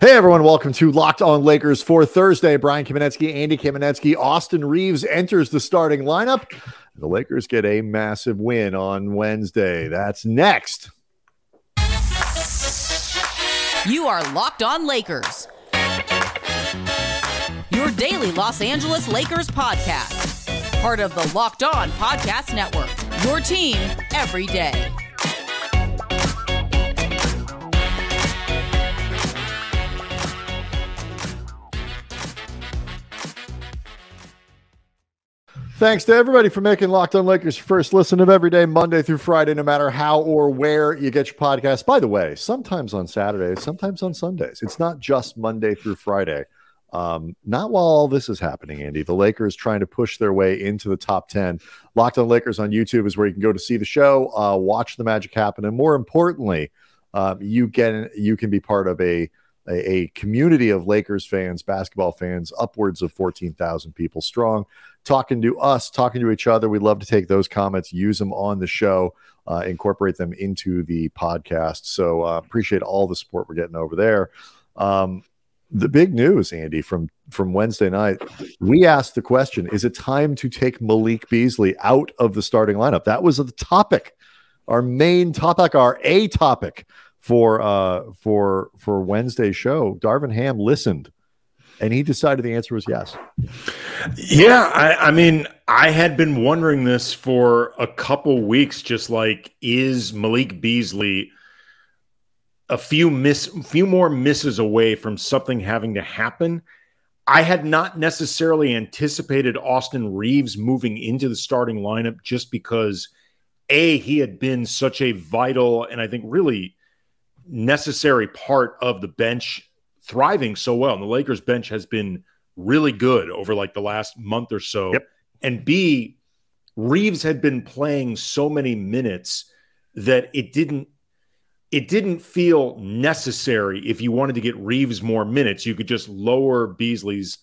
Hey everyone, welcome to Locked On Lakers for Thursday. Brian Kamenetsky, Andy Kamenetsky, Austin Reaves enters the starting lineup. The Lakers get a massive win on Wednesday. That's next. You are Locked On Lakers. Your daily Los Angeles Lakers podcast. Part of the Locked On Podcast Network. Your team every day. Thanks to everybody for making Locked On Lakers first listen of every day, Monday through Friday, no matter how or where you get your podcast. By the way, sometimes on Saturdays, sometimes on Sundays. It's not just Monday through Friday. Um, not while all this is happening, Andy. The Lakers trying to push their way into the top 10. Locked on Lakers on YouTube is where you can go to see the show, uh, watch the magic happen, and more importantly, um, you get you can be part of a a, a community of Lakers fans, basketball fans, upwards of 14,000 people strong, talking to us, talking to each other. We love to take those comments, use them on the show, uh, incorporate them into the podcast. So uh, appreciate all the support we're getting over there. Um, the big news, Andy, from from Wednesday night, we asked the question: Is it time to take Malik Beasley out of the starting lineup? That was the topic, our main topic, our a topic for uh for for Wednesday's show. Darvin Ham listened and he decided the answer was yes. Yeah, I, I, mean, I had been wondering this for a couple weeks, just like is Malik Beasley a few miss few more misses away from something having to happen. I had not necessarily anticipated Austin Reaves moving into the starting lineup just because A, he had been such a vital and I think really necessary part of the bench thriving so well. And the Lakers bench has been really good over like the last month or so. Yep. And B, Reaves had been playing so many minutes that it didn't it didn't feel necessary if you wanted to get Reaves more minutes, you could just lower Beasley's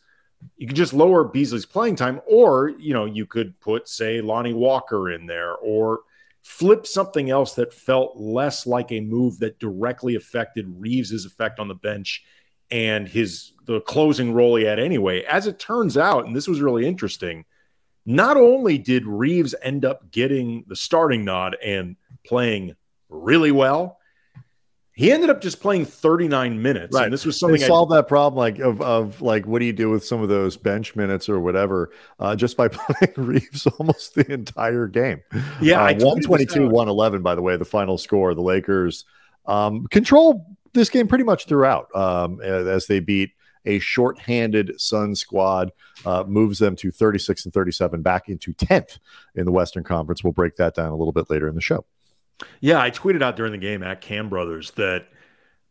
you could just lower Beasley's playing time, or you know, you could put, say, Lonnie Walker in there, or flip something else that felt less like a move that directly affected Reaves's effect on the bench and his the closing role he had anyway. As it turns out, and this was really interesting, not only did Reaves end up getting the starting nod and playing really well, he ended up just playing 39 minutes. Right. And this was something they solved that problem like of, of like what do you do with some of those bench minutes or whatever uh, just by playing Reaves almost the entire game. Yeah, uh, 122 111 by the way, the final score. The Lakers um, control this game pretty much throughout um, as they beat a shorthanded Sun squad, uh, moves them to 36 and 37, back into 10th in the Western Conference. We'll break that down a little bit later in the show. Yeah, I tweeted out during the game at Kam Brothers that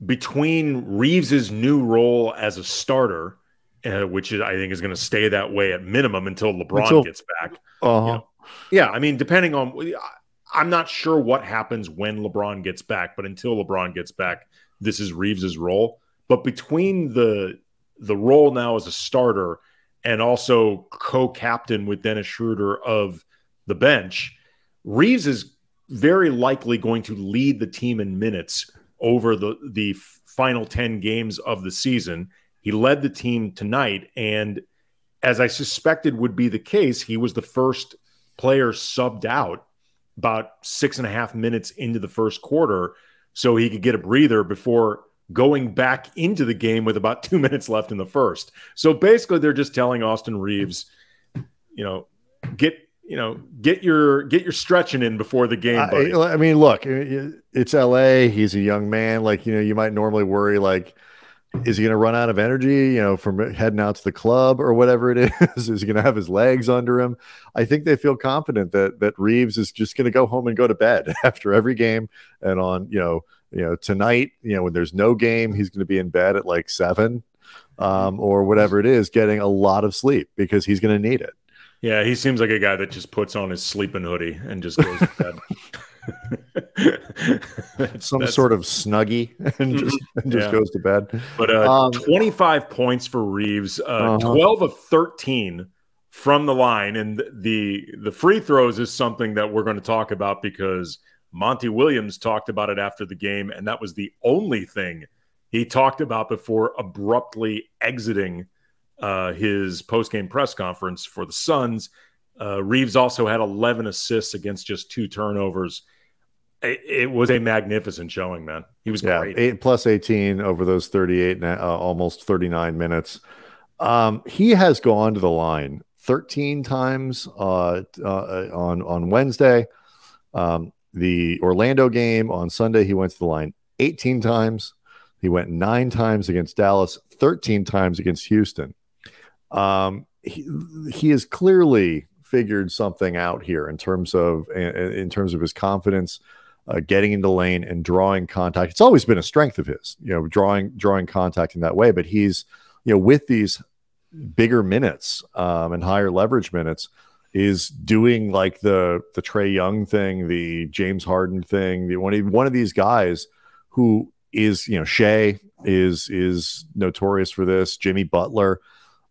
between Reaves's new role as a starter, uh, which is, I think is going to stay that way at minimum until LeBron until, gets back. Uh-huh. You know, yeah, I mean, depending on, I'm not sure what happens when LeBron gets back, but until LeBron gets back, this is Reaves's role. But between the the role now as a starter and also co-captain with Dennis Schroeder of the bench, Reaves is very likely going to lead the team in minutes over the the final 10 games of the season. He led the team tonight and as I suspected would be the case, he was the first player subbed out about six and a half minutes into the first quarter so he could get a breather before going back into the game with about two minutes left in the first. So basically, they're just telling Austin Reaves, you know, get you know, get your get your stretching in before the game. Buddy. I, I mean, look, it's L.A. He's a young man. Like you know, you might normally worry like. Is he going to run out of energy, you know, from heading out to the club or whatever it is? is he going to have his legs under him? I think they feel confident that that Reaves is just going to go home and go to bed after every game, and on you know, you know, tonight, you know, when there's no game, he's going to be in bed at like seven, um, or whatever it is, getting a lot of sleep because he's going to need it. Yeah, he seems like a guy that just puts on his sleeping hoodie and just goes to bed. Some sort of snuggie and just, and just yeah. goes to bed. But uh, um, 25 points for Reaves, uh, uh-huh. 12 of 13 from the line, and the the free throws is something that we're going to talk about because Monty Williams talked about it after the game, and that was the only thing he talked about before abruptly exiting uh, his post-game press conference for the Suns. Uh, Reaves also had 11 assists against just two turnovers. It, it was a magnificent showing, man. He was yeah, great. Eight plus 18 over those 38, uh, almost 39 minutes. Um, he has gone to the line 13 times uh, uh, on on Wednesday. Um, the Orlando game on Sunday, he went to the line 18 times. He went nine times against Dallas, 13 times against Houston. Um, he, he has clearly figured something out here in terms of in terms of his confidence, uh, getting into lane and drawing contact. It's always been a strength of his, you know, drawing drawing contact in that way. But he's you know with these bigger minutes um, and higher leverage minutes is doing like the the Trae Young thing, the James Harden thing, the one one of these guys who is you know Shai is is notorious for this, Jimmy Butler,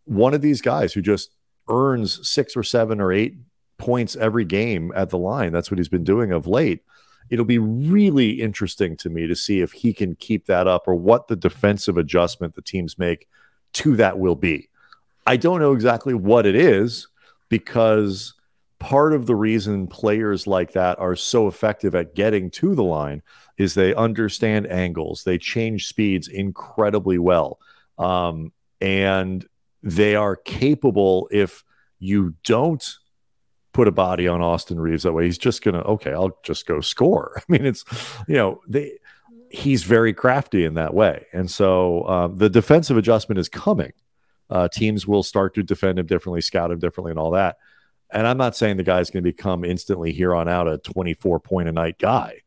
one of these guys who just earns six or seven or eight points every game at the line. That's what he's been doing of late. It'll be really interesting to me to see if he can keep that up or what the defensive adjustment the teams make to that will be. I don't know exactly what it is because part of the reason players like that are so effective at getting to the line is they understand angles, they change speeds incredibly well. Um, and they are capable if you don't put a body on Austin Reaves that way, he's just gonna okay, I'll just go score. I mean, it's you know, they he's very crafty in that way. And so um, the defensive adjustment is coming uh, teams will start to defend him differently, scout him differently, and all that. And I'm not saying the guy's going to become instantly here on out a 24 point a night guy,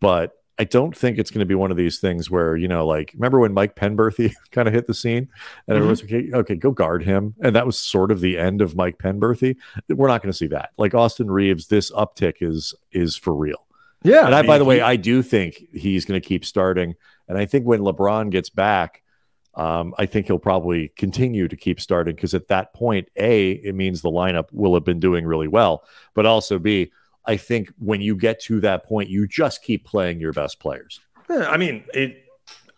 but I don't think it's going to be one of these things where, you know, like, remember when Mike Penberthy kind of hit the scene and mm-hmm. everyone's okay, okay, go guard him. And that was sort of the end of Mike Penberthy. We're not going to see that. Like Austin Reaves, this uptick is is for real. Yeah. And I, by the way, I do think he's going to keep starting. And I think when LeBron gets back, um, I think he'll probably continue to keep starting because at that point, A, it means the lineup will have been doing really well. But also, B, I think when you get to that point, you just keep playing your best players. Yeah, I mean, it.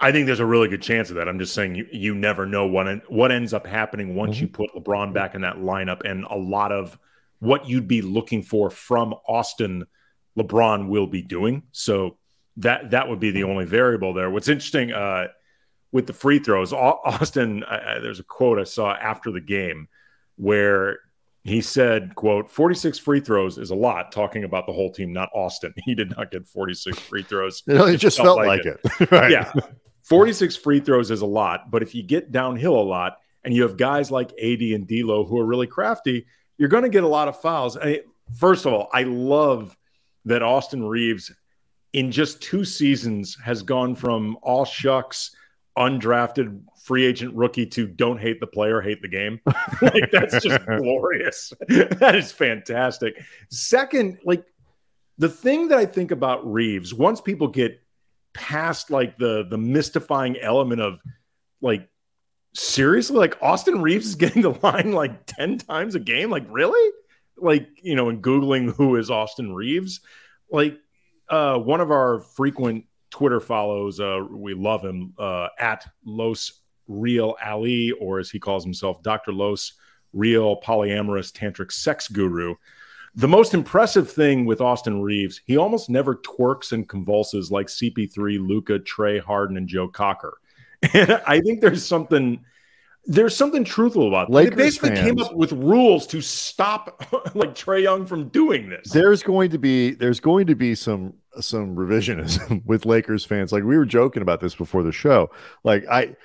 I think there's a really good chance of that. I'm just saying you, you never know what what ends up happening once mm-hmm. you put LeBron back in that lineup, and a lot of what you'd be looking for from Austin, LeBron will be doing. So that that would be the only variable there. What's interesting, uh, with the free throws. Austin, uh, there's a quote I saw after the game where he said, quote, 46 free throws is a lot, talking about the whole team, not Austin. He did not get 46 free throws. it, it just felt, felt like, like, it. it. right. Yeah. 46 free throws is a lot, but if you get downhill a lot and you have guys like AD and D'Lo who are really crafty, you're going to get a lot of fouls. I mean, first of all, I love that Austin Reaves in just two seasons has gone from all shucks – undrafted free agent rookie to don't hate the player, hate the game. like that's just glorious. that is fantastic. Second, like the thing that I think about Reaves, once people get past like the the mystifying element of like seriously, like Austin Reaves is getting the line like 10 times a game. Like, really? Like, you know, in Googling who is Austin Reaves, like uh one of our frequent Twitter follows. Uh, we love him uh, at Los Real Ali, or as he calls himself, Dr. Los Real Polyamorous Tantric Sex Guru. The most impressive thing with Austin Reaves, he almost never twerks and convulses like CP3, Luka, Trae Harden, and Joe Cocker. And I think there's something there's something truthful about that. Lakers they basically fans, came up with rules to stop like Trae Young from doing this. There's going to be there's going to be some some revisionism with Lakers fans. Like we were joking about this before the show. Like I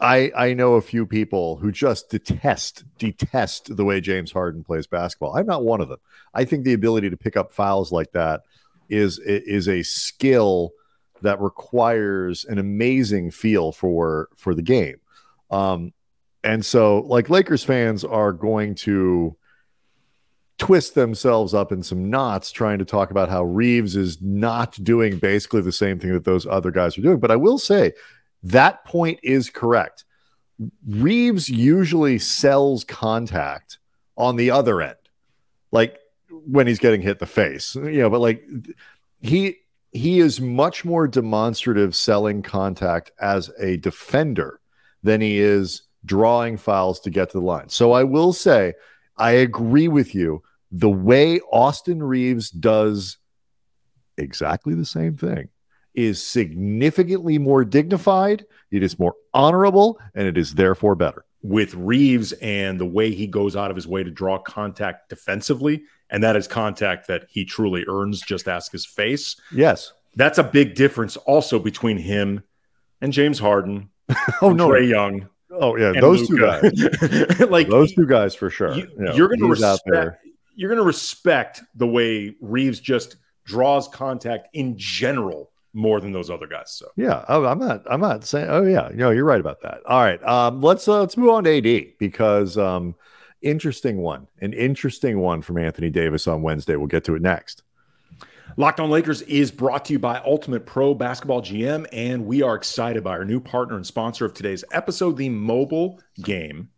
I I know a few people who just detest detest the way James Harden plays basketball. I'm not one of them. I think the ability to pick up fouls like that is is a skill that requires an amazing feel for for the game. Um, and so, like Lakers fans are going to twist themselves up in some knots trying to talk about how Reaves is not doing basically the same thing that those other guys are doing. But I will say that point is correct. Reaves usually sells contact on the other end, like when he's getting hit the face, you know, but like he he is much more demonstrative selling contact as a defender than he is drawing fouls to get to the line. So I will say, I agree with you. The way Austin Reaves does exactly the same thing is significantly more dignified, it is more honorable, and it is therefore better. With Reaves and the way he goes out of his way to draw contact defensively, and that is contact that he truly earns, just ask his face. Yes. That's a big difference also between him and James Harden. oh, no. Trae Young. Oh, yeah. Those Luka. two guys. like those two guys for sure. You, are going to respect. You're going to respect the way Reaves just draws contact in general more than those other guys. So yeah, oh, I'm not I'm not saying oh yeah, no, you're right about that. All right. Um, let's uh, let's move on to AD because um interesting one, an interesting one from Anthony Davis on Wednesday. We'll get to it next. Locked on Lakers is brought to you by Ultimate Pro Basketball GM, and we are excited by our new partner and sponsor of today's episode, the mobile game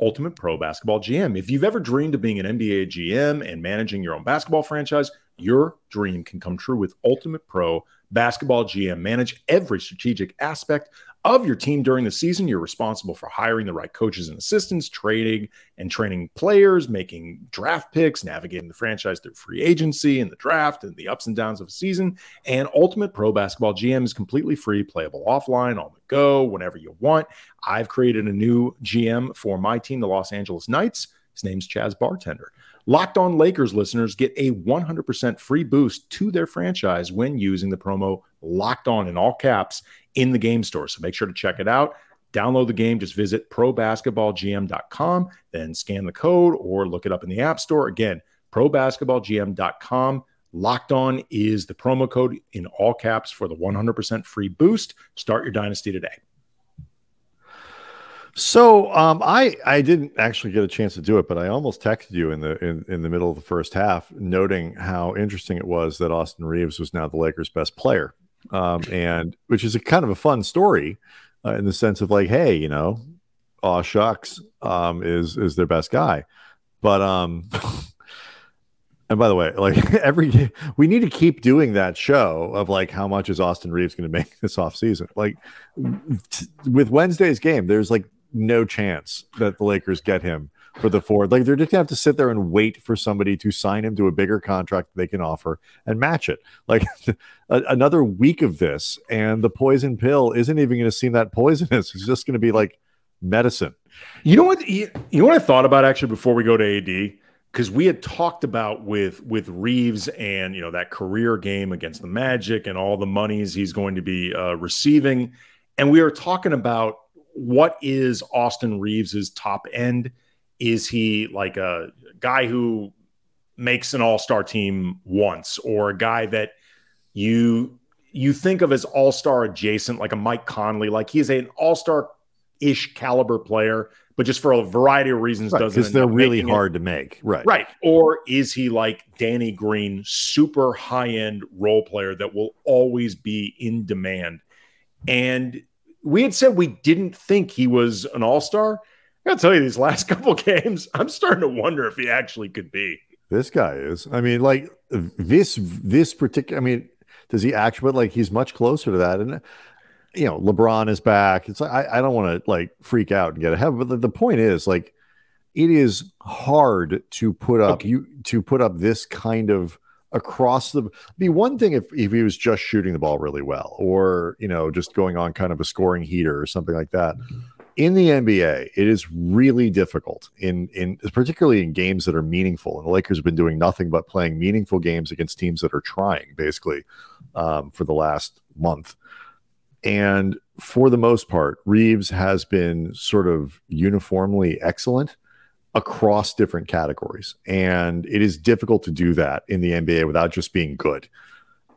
Ultimate Pro Basketball GM. If you've ever dreamed of being an NBA GM and managing your own basketball franchise, your dream can come true with Ultimate Pro Basketball GM. Manage every strategic aspect of your team during the season. You're responsible for hiring the right coaches and assistants, trading and training players, making draft picks, navigating the franchise through free agency and the draft and the ups and downs of a season. And Ultimate Pro Basketball GM is completely free, playable offline, on the go, whenever you want. I've created a new GM for my team, the Los Angeles Knights. His name's Chaz Bartender. Locked on Lakers listeners get a 100% free boost to their franchise when using the promo locked on in all caps in the game store. So make sure to check it out. Download the game, just visit probasketballgm.com, then scan the code or look it up in the App Store. Again, probasketballgm.com. Locked on is the promo code in all caps for the 100% free boost. Start your dynasty today. So um, I I didn't actually get a chance to do it, but I almost texted you in the in, in the middle of the first half, noting how interesting it was that Austin Reaves was now the Lakers' best player, um, and which is a kind of a fun story uh, in the sense of like, hey, you know, aw shucks, um, is is their best guy, but um. And by the way, like every we need to keep doing that show of like how much is Austin Reaves going to make this off season. Like t- with Wednesday's game, there's like no chance that the Lakers get him for the Ford. Like they're just gonna have to sit there and wait for somebody to sign him to a bigger contract they can offer and match it. Like another week of this, and the poison pill isn't even to seem that poisonous. It's just to be like medicine. You know what? You, know what I thought about actually before we go to AD because we had talked about with with Reaves and you know that career game against the Magic and all the monies he's going to be uh, receiving, and we were talking about what is Austin Reaves's top end? Is he like a guy who makes an all-star team once or a guy that you you think of as all-star adjacent like a Mike Conley like he's an all-star ish caliber player but just for a variety of reasons right, doesn't because they're really hard it. to make right right or is he like Danny Green super high-end role player that will always be in demand and we had said we didn't think he was an all star. I gotta tell you, these last couple games, I'm starting to wonder if he actually could be. This guy is. I mean, like this this particular. I mean, does he actually? But like, he's much closer to that, and you know, LeBron is back. It's like I, I don't want to like freak out and get ahead, but the, the point is like it is hard to put up okay. you to put up this kind of across the be one thing if, if he was just shooting the ball really well or you know just going on kind of a scoring heater or something like that. In the nba it is really difficult in in particularly in games that are meaningful. And the lakers have been doing nothing but playing meaningful games against teams that are trying basically um, for the last month. And for the most part Reaves has been sort of uniformly excellent across different categories. And it is difficult to do that in the NBA without just being good.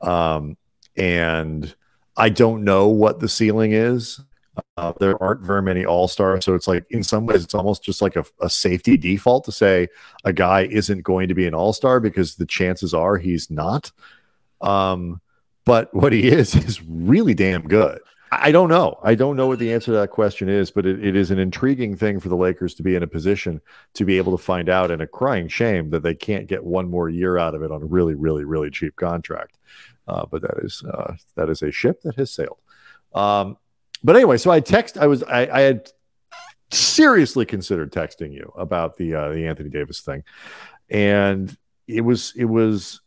Um, and I don't know what the ceiling is. Uh, there aren't very many all stars. So it's like, in some ways, it's almost just like a, a safety default to say a guy isn't going to be an all star because the chances are he's not. Um, but what he is is really damn good. I don't know. I don't know what the answer to that question is, but it, it is an intriguing thing for the Lakers to be in a position to be able to find out, and a crying shame that they can't get one more year out of it on a really, really, really cheap contract. uh, but that is uh, that is a ship that has sailed. Um, but anyway, so I text. I was I, I had seriously considered texting you about the uh, the Anthony Davis thing, and it was it was.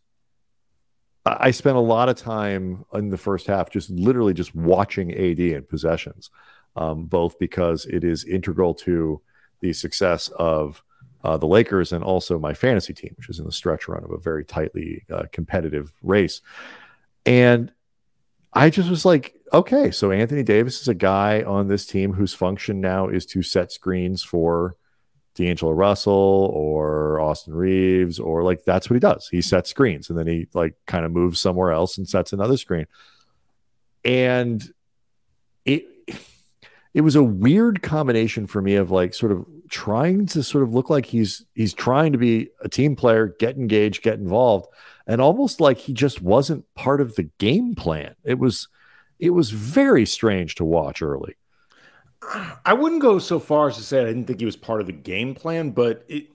I spent a lot of time in the first half just literally just watching AD and possessions, um, both because it is integral to the success of uh, the Lakers and also my fantasy team, which is in the stretch run of a very tightly uh, competitive race. And I just was like, okay, so Anthony Davis is a guy on this team whose function now is to set screens for D'Angelo Russell or Austin Reaves, or like that's what he does. He sets screens and then he like kind of moves somewhere else and sets another screen. And it it was a weird combination for me of like sort of trying to sort of look like he's he's trying to be a team player, get engaged, get involved, and almost like he just wasn't part of the game plan. It was it was very strange to watch early. I wouldn't go so far as to say I didn't think he was part of the game plan, but it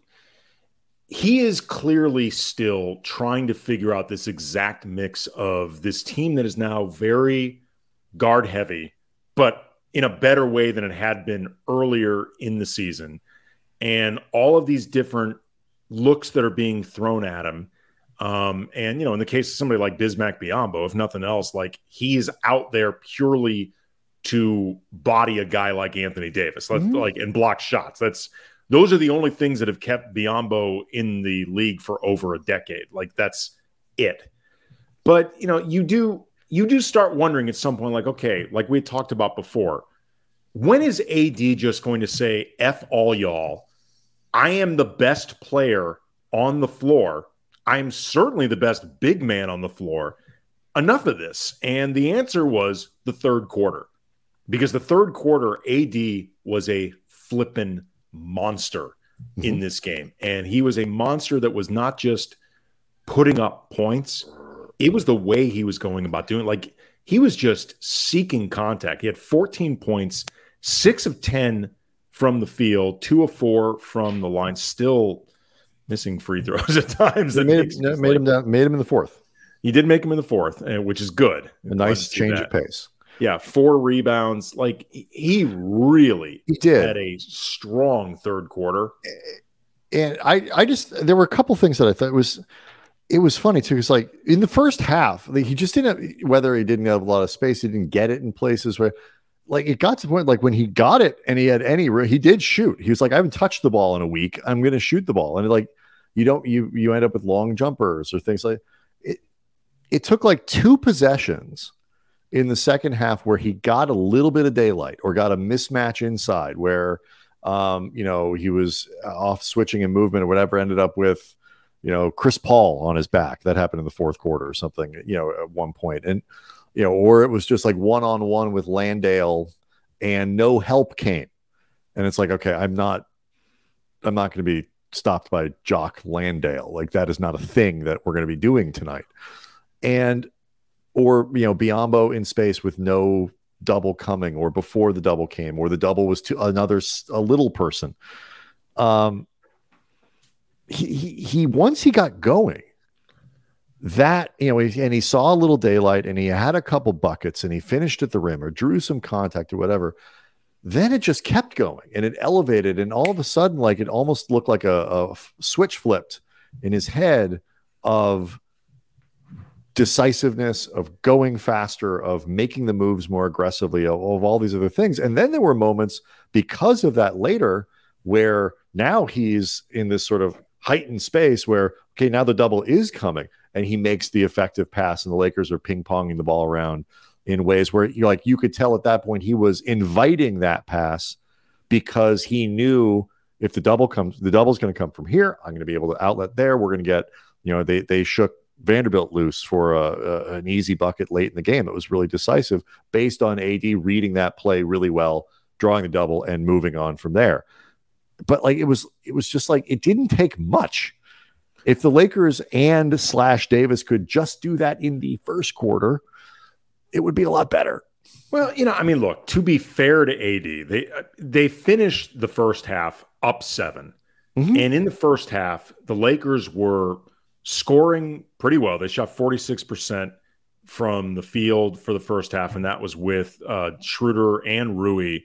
he is clearly still trying to figure out this exact mix of this team that is now very guard heavy, but in a better way than it had been earlier in the season. And all of these different looks that are being thrown at him. Um, and, you know, in the case of somebody like Bismack Biyombo, if nothing else, like he's out there purely to body a guy like Anthony Davis, mm-hmm. like, and block shots. That's those are the only things that have kept Biyombo in the league for over a decade. Like that's it. But you know, you do you do start wondering at some point, like, okay, like we talked about before, when is AD just going to say, F all y'all? I am the best player on the floor. I'm certainly the best big man on the floor. Enough of this. And the answer was the third quarter, because the third quarter, AD was a flippin' monster mm-hmm. in this game. And he was a monster that was not just putting up points, it was the way he was going about doing it. Like he was just seeking contact. He had 14 points, six of 10 from the field, two of four from the line, still missing free throws at times. That made, him, made him down, made him in the fourth. He did make him in the fourth, which is good. A nice change of pace. Yeah, four rebounds. Like he really he did had a strong third quarter. And I, I just there were a couple things that I thought was it was funny too. It's like in the first half, like, he just didn't. have, Whether he didn't have a lot of space, he didn't get it in places where, like, it got to the point like when he got it and he had any, he did shoot. He was like, I haven't touched the ball in a week. I'm going to shoot the ball, and like, you don't, you you end up with long jumpers or things like it. It took like two possessions in the second half where he got a little bit of daylight or got a mismatch inside where, um, you know, he was off switching and movement or whatever. Ended up with you know, Chris Paul on his back. That happened in the fourth quarter or something, you know, at one point. And, you know, or it was just like one on one with Landale and no help came. And it's like, okay, I'm not, I'm not going to be stopped by Jock Landale. Like that is not a thing that we're going to be doing tonight. And, or, you know, Biyombo in space with no double coming or before the double came or the double was to another, a little person. Um, he, he, once he got going, that you know, and he saw a little daylight, and he had a couple buckets, and he finished at the rim or drew some contact or whatever. Then it just kept going, and it elevated, and all of a sudden, like it almost looked like a, a switch flipped in his head of decisiveness, of going faster, of making the moves more aggressively, of, of, all these other things. And then there were moments because of that later where now he's in this sort of heightened space where okay now the double is coming and he makes the effective pass and the lakers are ping-ponging the ball around in ways where you're like you could tell at that point he was inviting that pass because he knew if the double comes the double's going to come from here i'm going to be able to outlet there we're going to get you know they they shook vanderbilt loose for a, a, an easy bucket late in the game it was really decisive based on ad reading that play really well drawing the double and moving on from there. But like it was it was just like it didn't take much. If the lakers and slash davis could just do that in the first quarter it would be a lot better. Well you know i mean look to be fair to ad they they finished the first half up 7 mm-hmm. and in the first half the lakers were scoring pretty well they shot 46% from the field for the first half, and that was with uh, Schroeder and Rui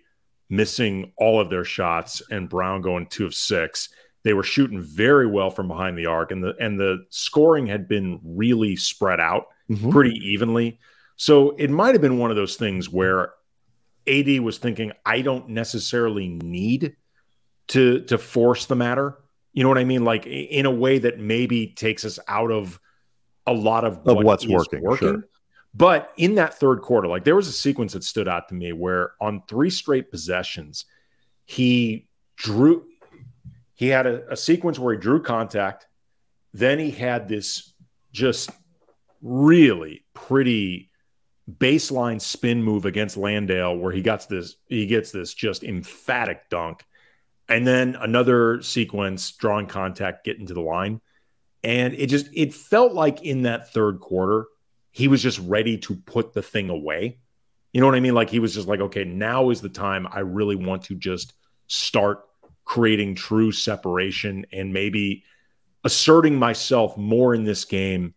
missing all of their shots, and Brown going two of six. They were shooting very well from behind the arc, and the and the scoring had been really spread out mm-hmm. pretty evenly. So it might have been one of those things where AD was thinking, I don't necessarily need to to force the matter. You know what I mean? Like in a way that maybe takes us out of a lot of, of what what's working. working. Sure. But in that third quarter, like there was a sequence that stood out to me where on three straight possessions, he drew, he had a, a sequence where he drew contact. Then he had this just really pretty baseline spin move against Landale where he gets this he gets this just emphatic dunk and then another sequence drawing contact getting to the line and it just it felt like in that third quarter he was just ready to put the thing away you know what i mean like he was just like okay now is the time i really want to just start creating true separation and maybe asserting myself more in this game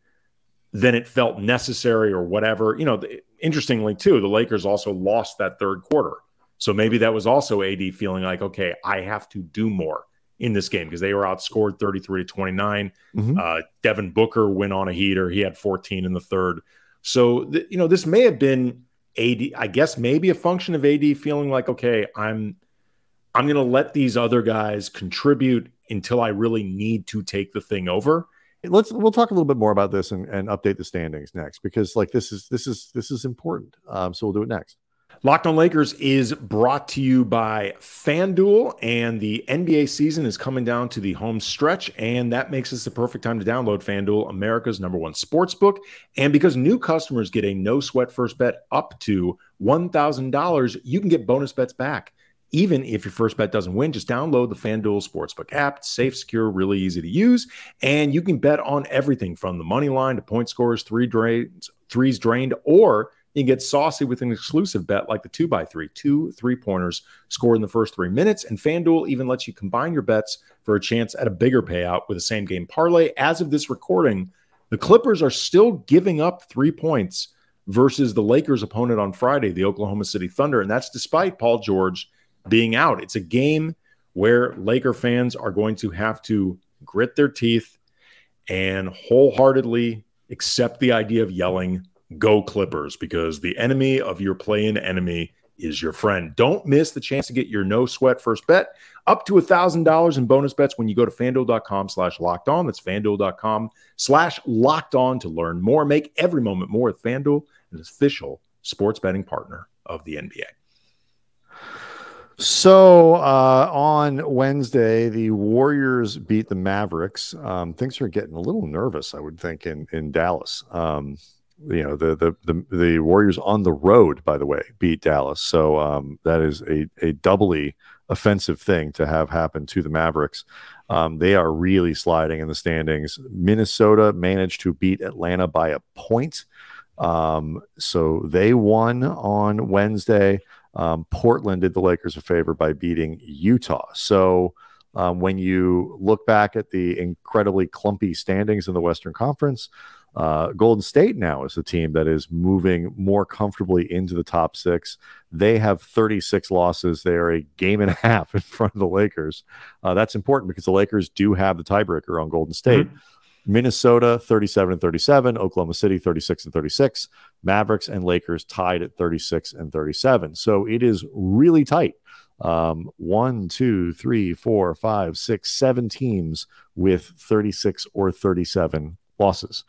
than it felt necessary or whatever. You know, interestingly, too, the Lakers also lost that third quarter. So maybe that was also AD feeling like, okay, I have to do more in this game because they were outscored 33 to 29. Mm-hmm. Uh, Devin Booker went on a heater. He had 14 in the third. So, th- you know, this may have been AD, I guess maybe a function of AD feeling like, okay, I'm. I'm going to let these other guys contribute until I really need to take the thing over let's we'll talk a little bit more about this and, and update the standings next because like this is this is this is important. Um, so we'll do it next. Locked on Lakers is brought to you by FanDuel, and the NBA season is coming down to the home stretch, and that makes this the perfect time to download FanDuel, America's number one sports book. And because new customers get a no sweat first bet up to $1,000, you can get bonus bets back. Even if your first bet doesn't win, just download the FanDuel Sportsbook app. It's safe, secure, really easy to use, and you can bet on everything from the money line to point scores, three drains, threes drained, or you can get saucy with an exclusive bet like the two by three, two three pointers scored in the first three minutes. And FanDuel even lets you combine your bets for a chance at a bigger payout with a same game parlay. As of this recording, the Clippers are still giving up three points versus the Lakers' opponent on Friday, the Oklahoma City Thunder. And that's despite Paul George being out. It's a game where Laker fans are going to have to grit their teeth and wholeheartedly accept the idea of yelling, Go Clippers, because the enemy of your playing enemy is your friend. Don't miss the chance to get your no sweat first bet up to $1,000 in bonus bets when you go to fanduel.com slash locked on. That's fanduel.com slash locked on to learn more. Make every moment more with Fanduel, an official sports betting partner of the NBA. So uh, on Wednesday, the Warriors beat the Mavericks. Um, things are getting a little nervous, I would think, in in Dallas. Um, you know, the, the the the Warriors on the road, by the way, beat Dallas. So um, that is a a doubly offensive thing to have happen to the Mavericks. Um, they are really sliding in the standings. Minnesota managed to beat Atlanta by a point. Um, so they won on Wednesday. Um, Portland did the Lakers a favor by beating Utah. So um, when you look back at the incredibly clumpy standings in the Western Conference, uh, Golden State now is a team that is moving more comfortably into the top six. They have 36 losses. They are a game and a half in front of the Lakers. Uh, that's important because the Lakers do have the tiebreaker on Golden State. Mm-hmm. Minnesota 37 and 37, Oklahoma City 36 and 36, Mavericks and Lakers tied at 36 and 37. So it is really tight. Um, one, two, three, four, five, six, seven teams with 36 or 37 losses.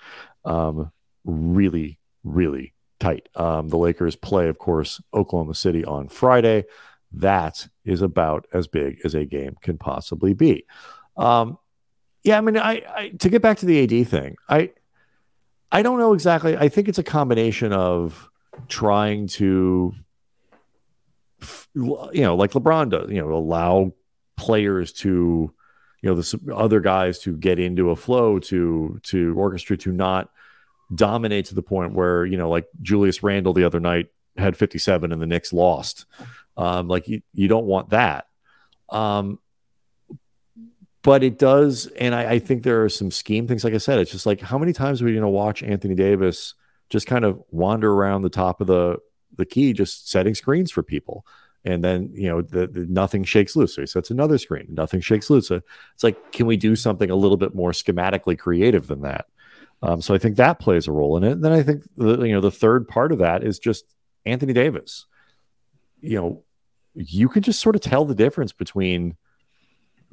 Um, really, really tight. Um, the Lakers play, of course, Oklahoma City on Friday. That is about as big as a game can possibly be. Um, yeah, I mean, I, I to get back to the AD thing, I I don't know exactly. I think it's a combination of trying to, you know, like LeBron does, you know, allow players to, you know, the other guys to get into a flow to to orchestrate to not dominate to the point where you know, like Julius Randle the other night had 57 and the Knicks lost. Um, like you, you don't want that. Um, but it does, and I, I, think there are some scheme things. Like I said, it's just like how many times are we going to watch Anthony Davis just kind of wander around the top of the the key, just setting screens for people. And then you know the, the nothing shakes loose. So he sets another screen. Nothing shakes loose. So it's like, can we do something a little bit more schematically creative than that? Um, so I think that plays a role in it. And then I think the, you know the third part of that is just Anthony Davis. You know, you can just sort of tell the difference between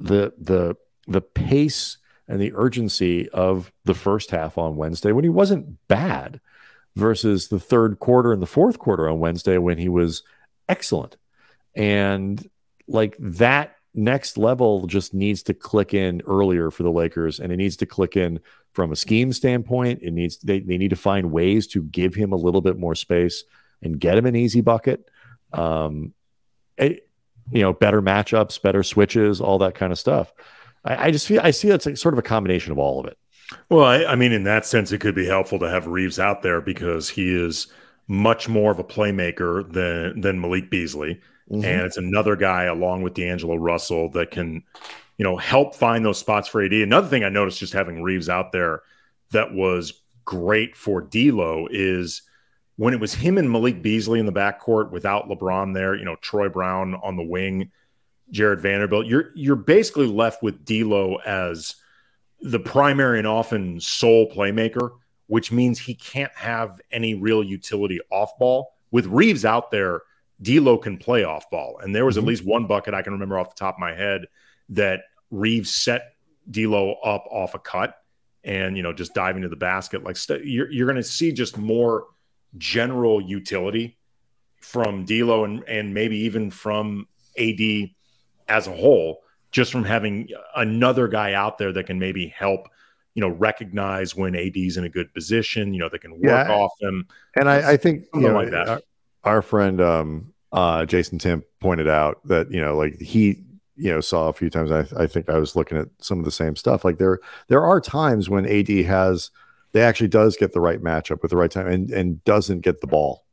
the the the pace and the urgency of the first half on Wednesday when he wasn't bad versus the third quarter and the fourth quarter on Wednesday when he was excellent. And like that next level just needs to click in earlier for the Lakers and it needs to click in from a scheme standpoint. It needs they, they need to find ways to give him a little bit more space and get him an easy bucket. Um, it, you know, better matchups, better switches, all that kind of stuff. I, I just feel I see that's like sort of a combination of all of it. Well, I, I mean, in that sense, it could be helpful to have Reaves out there because he is much more of a playmaker than than Malik Beasley, mm-hmm. and it's another guy along with D'Angelo Russell that can, you know, help find those spots for AD. Another thing I noticed just having Reaves out there that was great for D'Lo is when it was him and Malik Beasley in the backcourt without LeBron there, you know, Troy Brown on the wing, Jared Vanderbilt, you're you're basically left with D'Lo as the primary and often sole playmaker, which means he can't have any real utility off ball. With Reaves out there, D'Lo can play off ball, and there was mm-hmm. at least one bucket I can remember off the top of my head that Reaves set D'Lo up off a cut, and you know just diving to the basket. Like you you're you're going to see just more general utility from D'Lo and and maybe even from AD as a whole, just from having another guy out there that can maybe help, you know, recognize when AD's in a good position, you know, they can work yeah, off them. And I, I think you know, like that. Our, friend um, uh, Jason Tim pointed out that you know, like he you know saw a few times. I, I think I was looking at some of the same stuff. Like there there are times when AD has they actually does get the right matchup with the right time and, and doesn't get the ball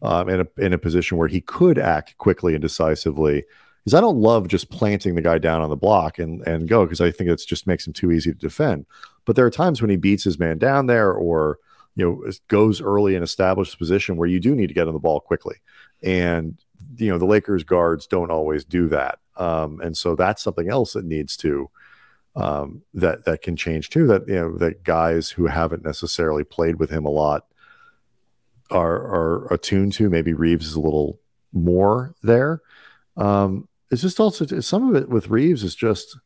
um, in, a, in a position where he could act quickly and decisively. Because I don't love just planting the guy down on the block and, and go because I think it just makes him too easy to defend. But there are times when he beats his man down there or you know goes early and establishes position where you do need to get on the ball quickly. And you know the Lakers guards don't always do that, um, and so that's something else that needs to um, that that can change too. That you know that guys who haven't necessarily played with him a lot are are attuned to. Maybe Reaves is a little more there. Um, it's just also some of it with Reaves is just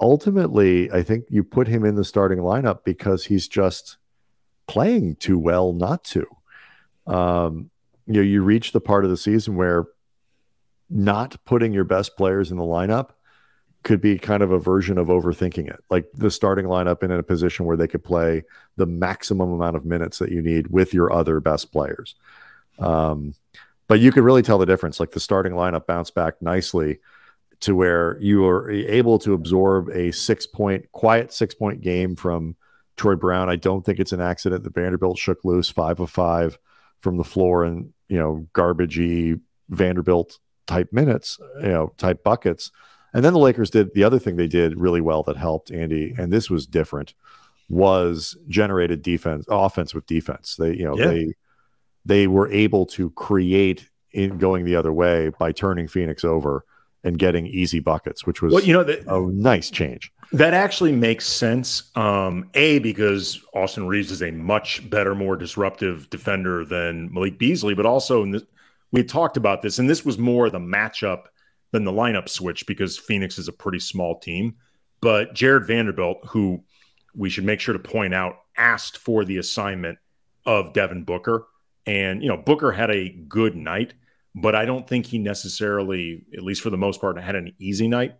ultimately. I think you put him in the starting lineup because he's just playing too well not to. Um, you know, you reach the part of the season where not putting your best players in the lineup could be kind of a version of overthinking it, like the starting lineup in a position where they could play the maximum amount of minutes that you need with your other best players. Um, but you could really tell the difference. Like the starting lineup bounced back nicely to where you are able to absorb a six point, quiet six point game from Troy Brown. I don't think it's an accident that Vanderbilt shook loose five of five from the floor and, you know, garbagey Vanderbilt type minutes, you know, type buckets and then the Lakers did the other thing they did really well that helped Andy, and this was different, was generated defense, offense with defense. They, you know, yeah. they they were able to create in going the other way by turning Phoenix over and getting easy buckets, which was well, you know, that, a nice change. That actually makes sense. Um, a because Austin Reaves is a much better, more disruptive defender than Malik Beasley, but also this, we talked about this, and this was more the matchup than the lineup switch because Phoenix is a pretty small team. But Jared Vanderbilt, who we should make sure to point out, asked for the assignment of Devin Booker. And, you know, Booker had a good night, but I don't think he necessarily, at least for the most part, had an easy night.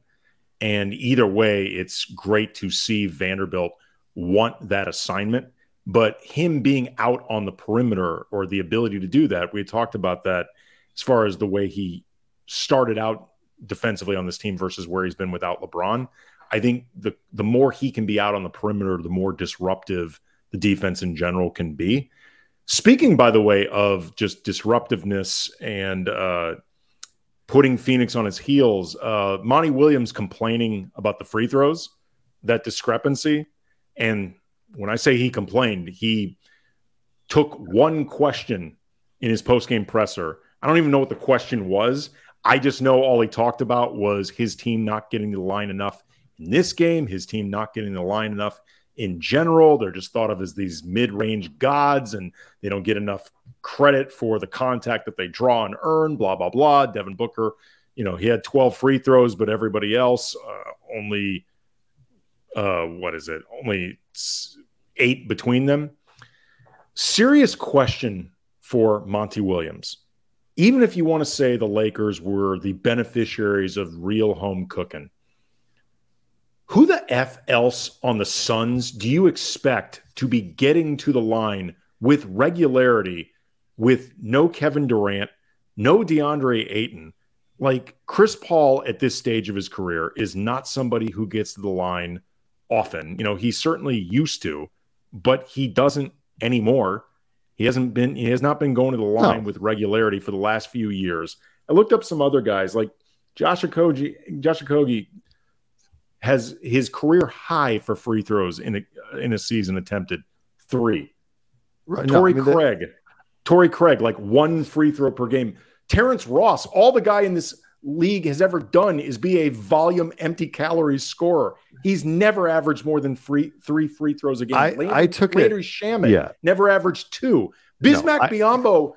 And either way, it's great to see Vanderbilt want that assignment. But him being out on the perimeter or the ability to do that, we talked about that as far as the way he started out defensively on this team versus where he's been without LeBron. I think the the more he can be out on the perimeter, the more disruptive the defense in general can be. Speaking, by the way, of just disruptiveness and uh, putting Phoenix on his heels, uh, Monty Williams complaining about the free throws, that discrepancy. And when I say he complained, he took one question in his postgame presser. I don't even know what the question was. I just know all he talked about was his team not getting the line enough in this game, his team not getting the line enough in general. They're just thought of as these mid range gods and they don't get enough credit for the contact that they draw and earn, blah, blah, blah. Devin Booker, you know, he had 12 free throws, but everybody else uh, only, uh, what is it? Only eight between them. Serious question for Monty Williams. Even if you want to say the Lakers were the beneficiaries of real home cooking, who the F else on the Suns do you expect to be getting to the line with regularity with no Kevin Durant, no DeAndre Ayton? Like Chris Paul at this stage of his career is not somebody who gets to the line often. You know, he certainly used to, but he doesn't anymore. He hasn't been he has not been going to the line no. with regularity for the last few years. I looked up some other guys like Josh Okogie, Josh Okogie has his career high for free throws in a in a season attempted three. Right, Torrey no, I mean, Craig, that... Torrey Craig, like one free throw per game. Terrence Ross, all the guy in this league has ever done is be a volume empty calories scorer. He's never averaged more than free three free throws a game. I, I took Landry Shamet yeah. never averaged two. Bismack no, I, Biyombo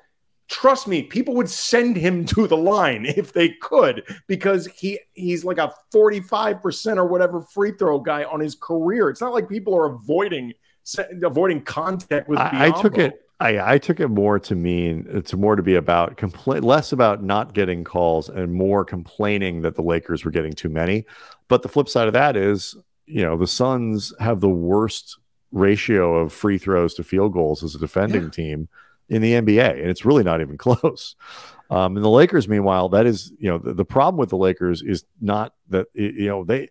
trust me, people would send him to the line if they could because he he's like a 45% or whatever free throw guy on his career. It's not like people are avoiding avoiding contact with I, I took it I, I took it more to mean it's more to be about complain less about not getting calls and more complaining that the Lakers were getting too many. But the flip side of that is, you know, the Suns have the worst ratio of free throws to field goals as a defending yeah. team in the NBA, and it's really not even close. Um, and the Lakers, meanwhile, that is, you know, the, the problem with the Lakers is not that, you know, they,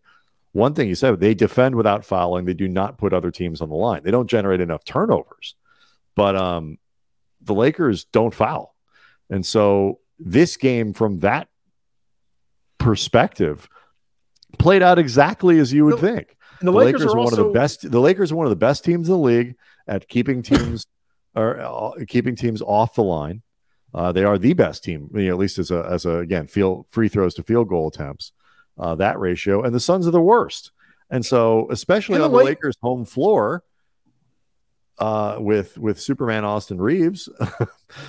one thing you said, they defend without fouling. They do not put other teams on the line. They don't generate enough turnovers, but um, the Lakers don't foul. And so this game, from that perspective, played out exactly as you would the, think. The, the, Lakers, Lakers are, also... one of the best. The Lakers are one of the best teams in the league at keeping teams are uh, keeping teams off the line. Uh, they are the best team, you know, at least as a as a again field free throws to field goal attempts. Uh, that ratio, and the Suns are the worst. And so, especially and on the, the Lakers' home floor, uh, with with Superman Austin Reaves,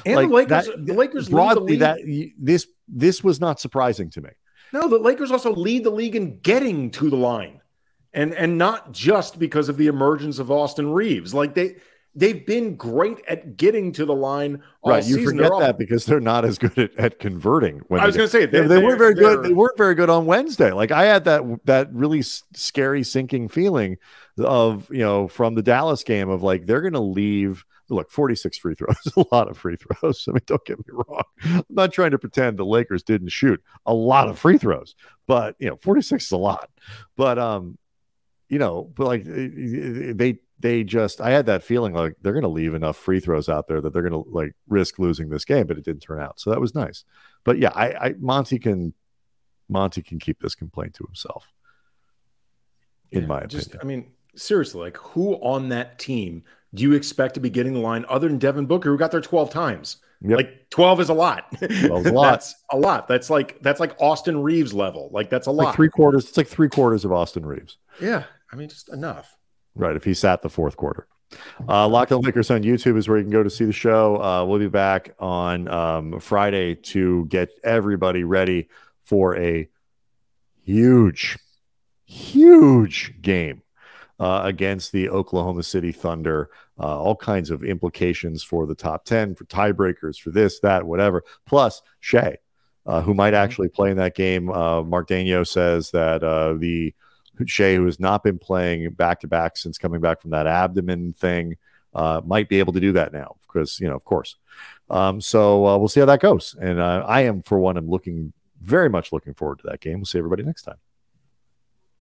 and like the Lakers, that, the Lakers broadly that this this was not surprising to me. No, the Lakers also lead the league in getting to the line, and and not just because of the emergence of Austin Reaves. Like they they've been great at getting to the line. right, you season. forget that because they're not as good at, at converting. When I was going to say they, they weren't very good. They weren't very good on Wednesday. Like I had that that really scary sinking feeling of you know from the Dallas game of like they're going to leave. Look, 46 free throws, a lot of free throws. I mean, don't get me wrong. I'm not trying to pretend the Lakers didn't shoot a lot of free throws, but you know, 46 is a lot. But um, you know, but like they they just I had that feeling like they're going to leave enough free throws out there that they're going to like risk losing this game, but it didn't turn out. So that was nice. But yeah, I, I Monty can Monty can keep this complaint to himself. In yeah, my opinion, just, I mean, seriously, like who on that team do you expect to be getting the line other than Devin Booker, who got there twelve times? Yep. Like twelve is a lot. a lot. that's a lot. That's like that's like Austin Reaves level. Like that's a lot. Like three quarters. It's like three quarters of Austin Reaves. Yeah, I mean, just enough. Right. If he sat the fourth quarter. Uh, Locked on Lakers on YouTube is where you can go to see the show. Uh, we'll be back on um, Friday to get everybody ready for a huge, huge game uh, against the Oklahoma City Thunder. Uh, all kinds of implications for the top 10, for tiebreakers, for this, that, whatever. Plus, Shai, uh, who might mm-hmm. actually play in that game. Uh, Mark Daigneault says that uh, the Shai, who has not been playing back to back since coming back from that abdomen thing, uh, might be able to do that now because, you know, of course. Um, so uh, we'll see how that goes. And uh, I am, for one, I'm looking very much looking forward to that game. We'll see everybody next time.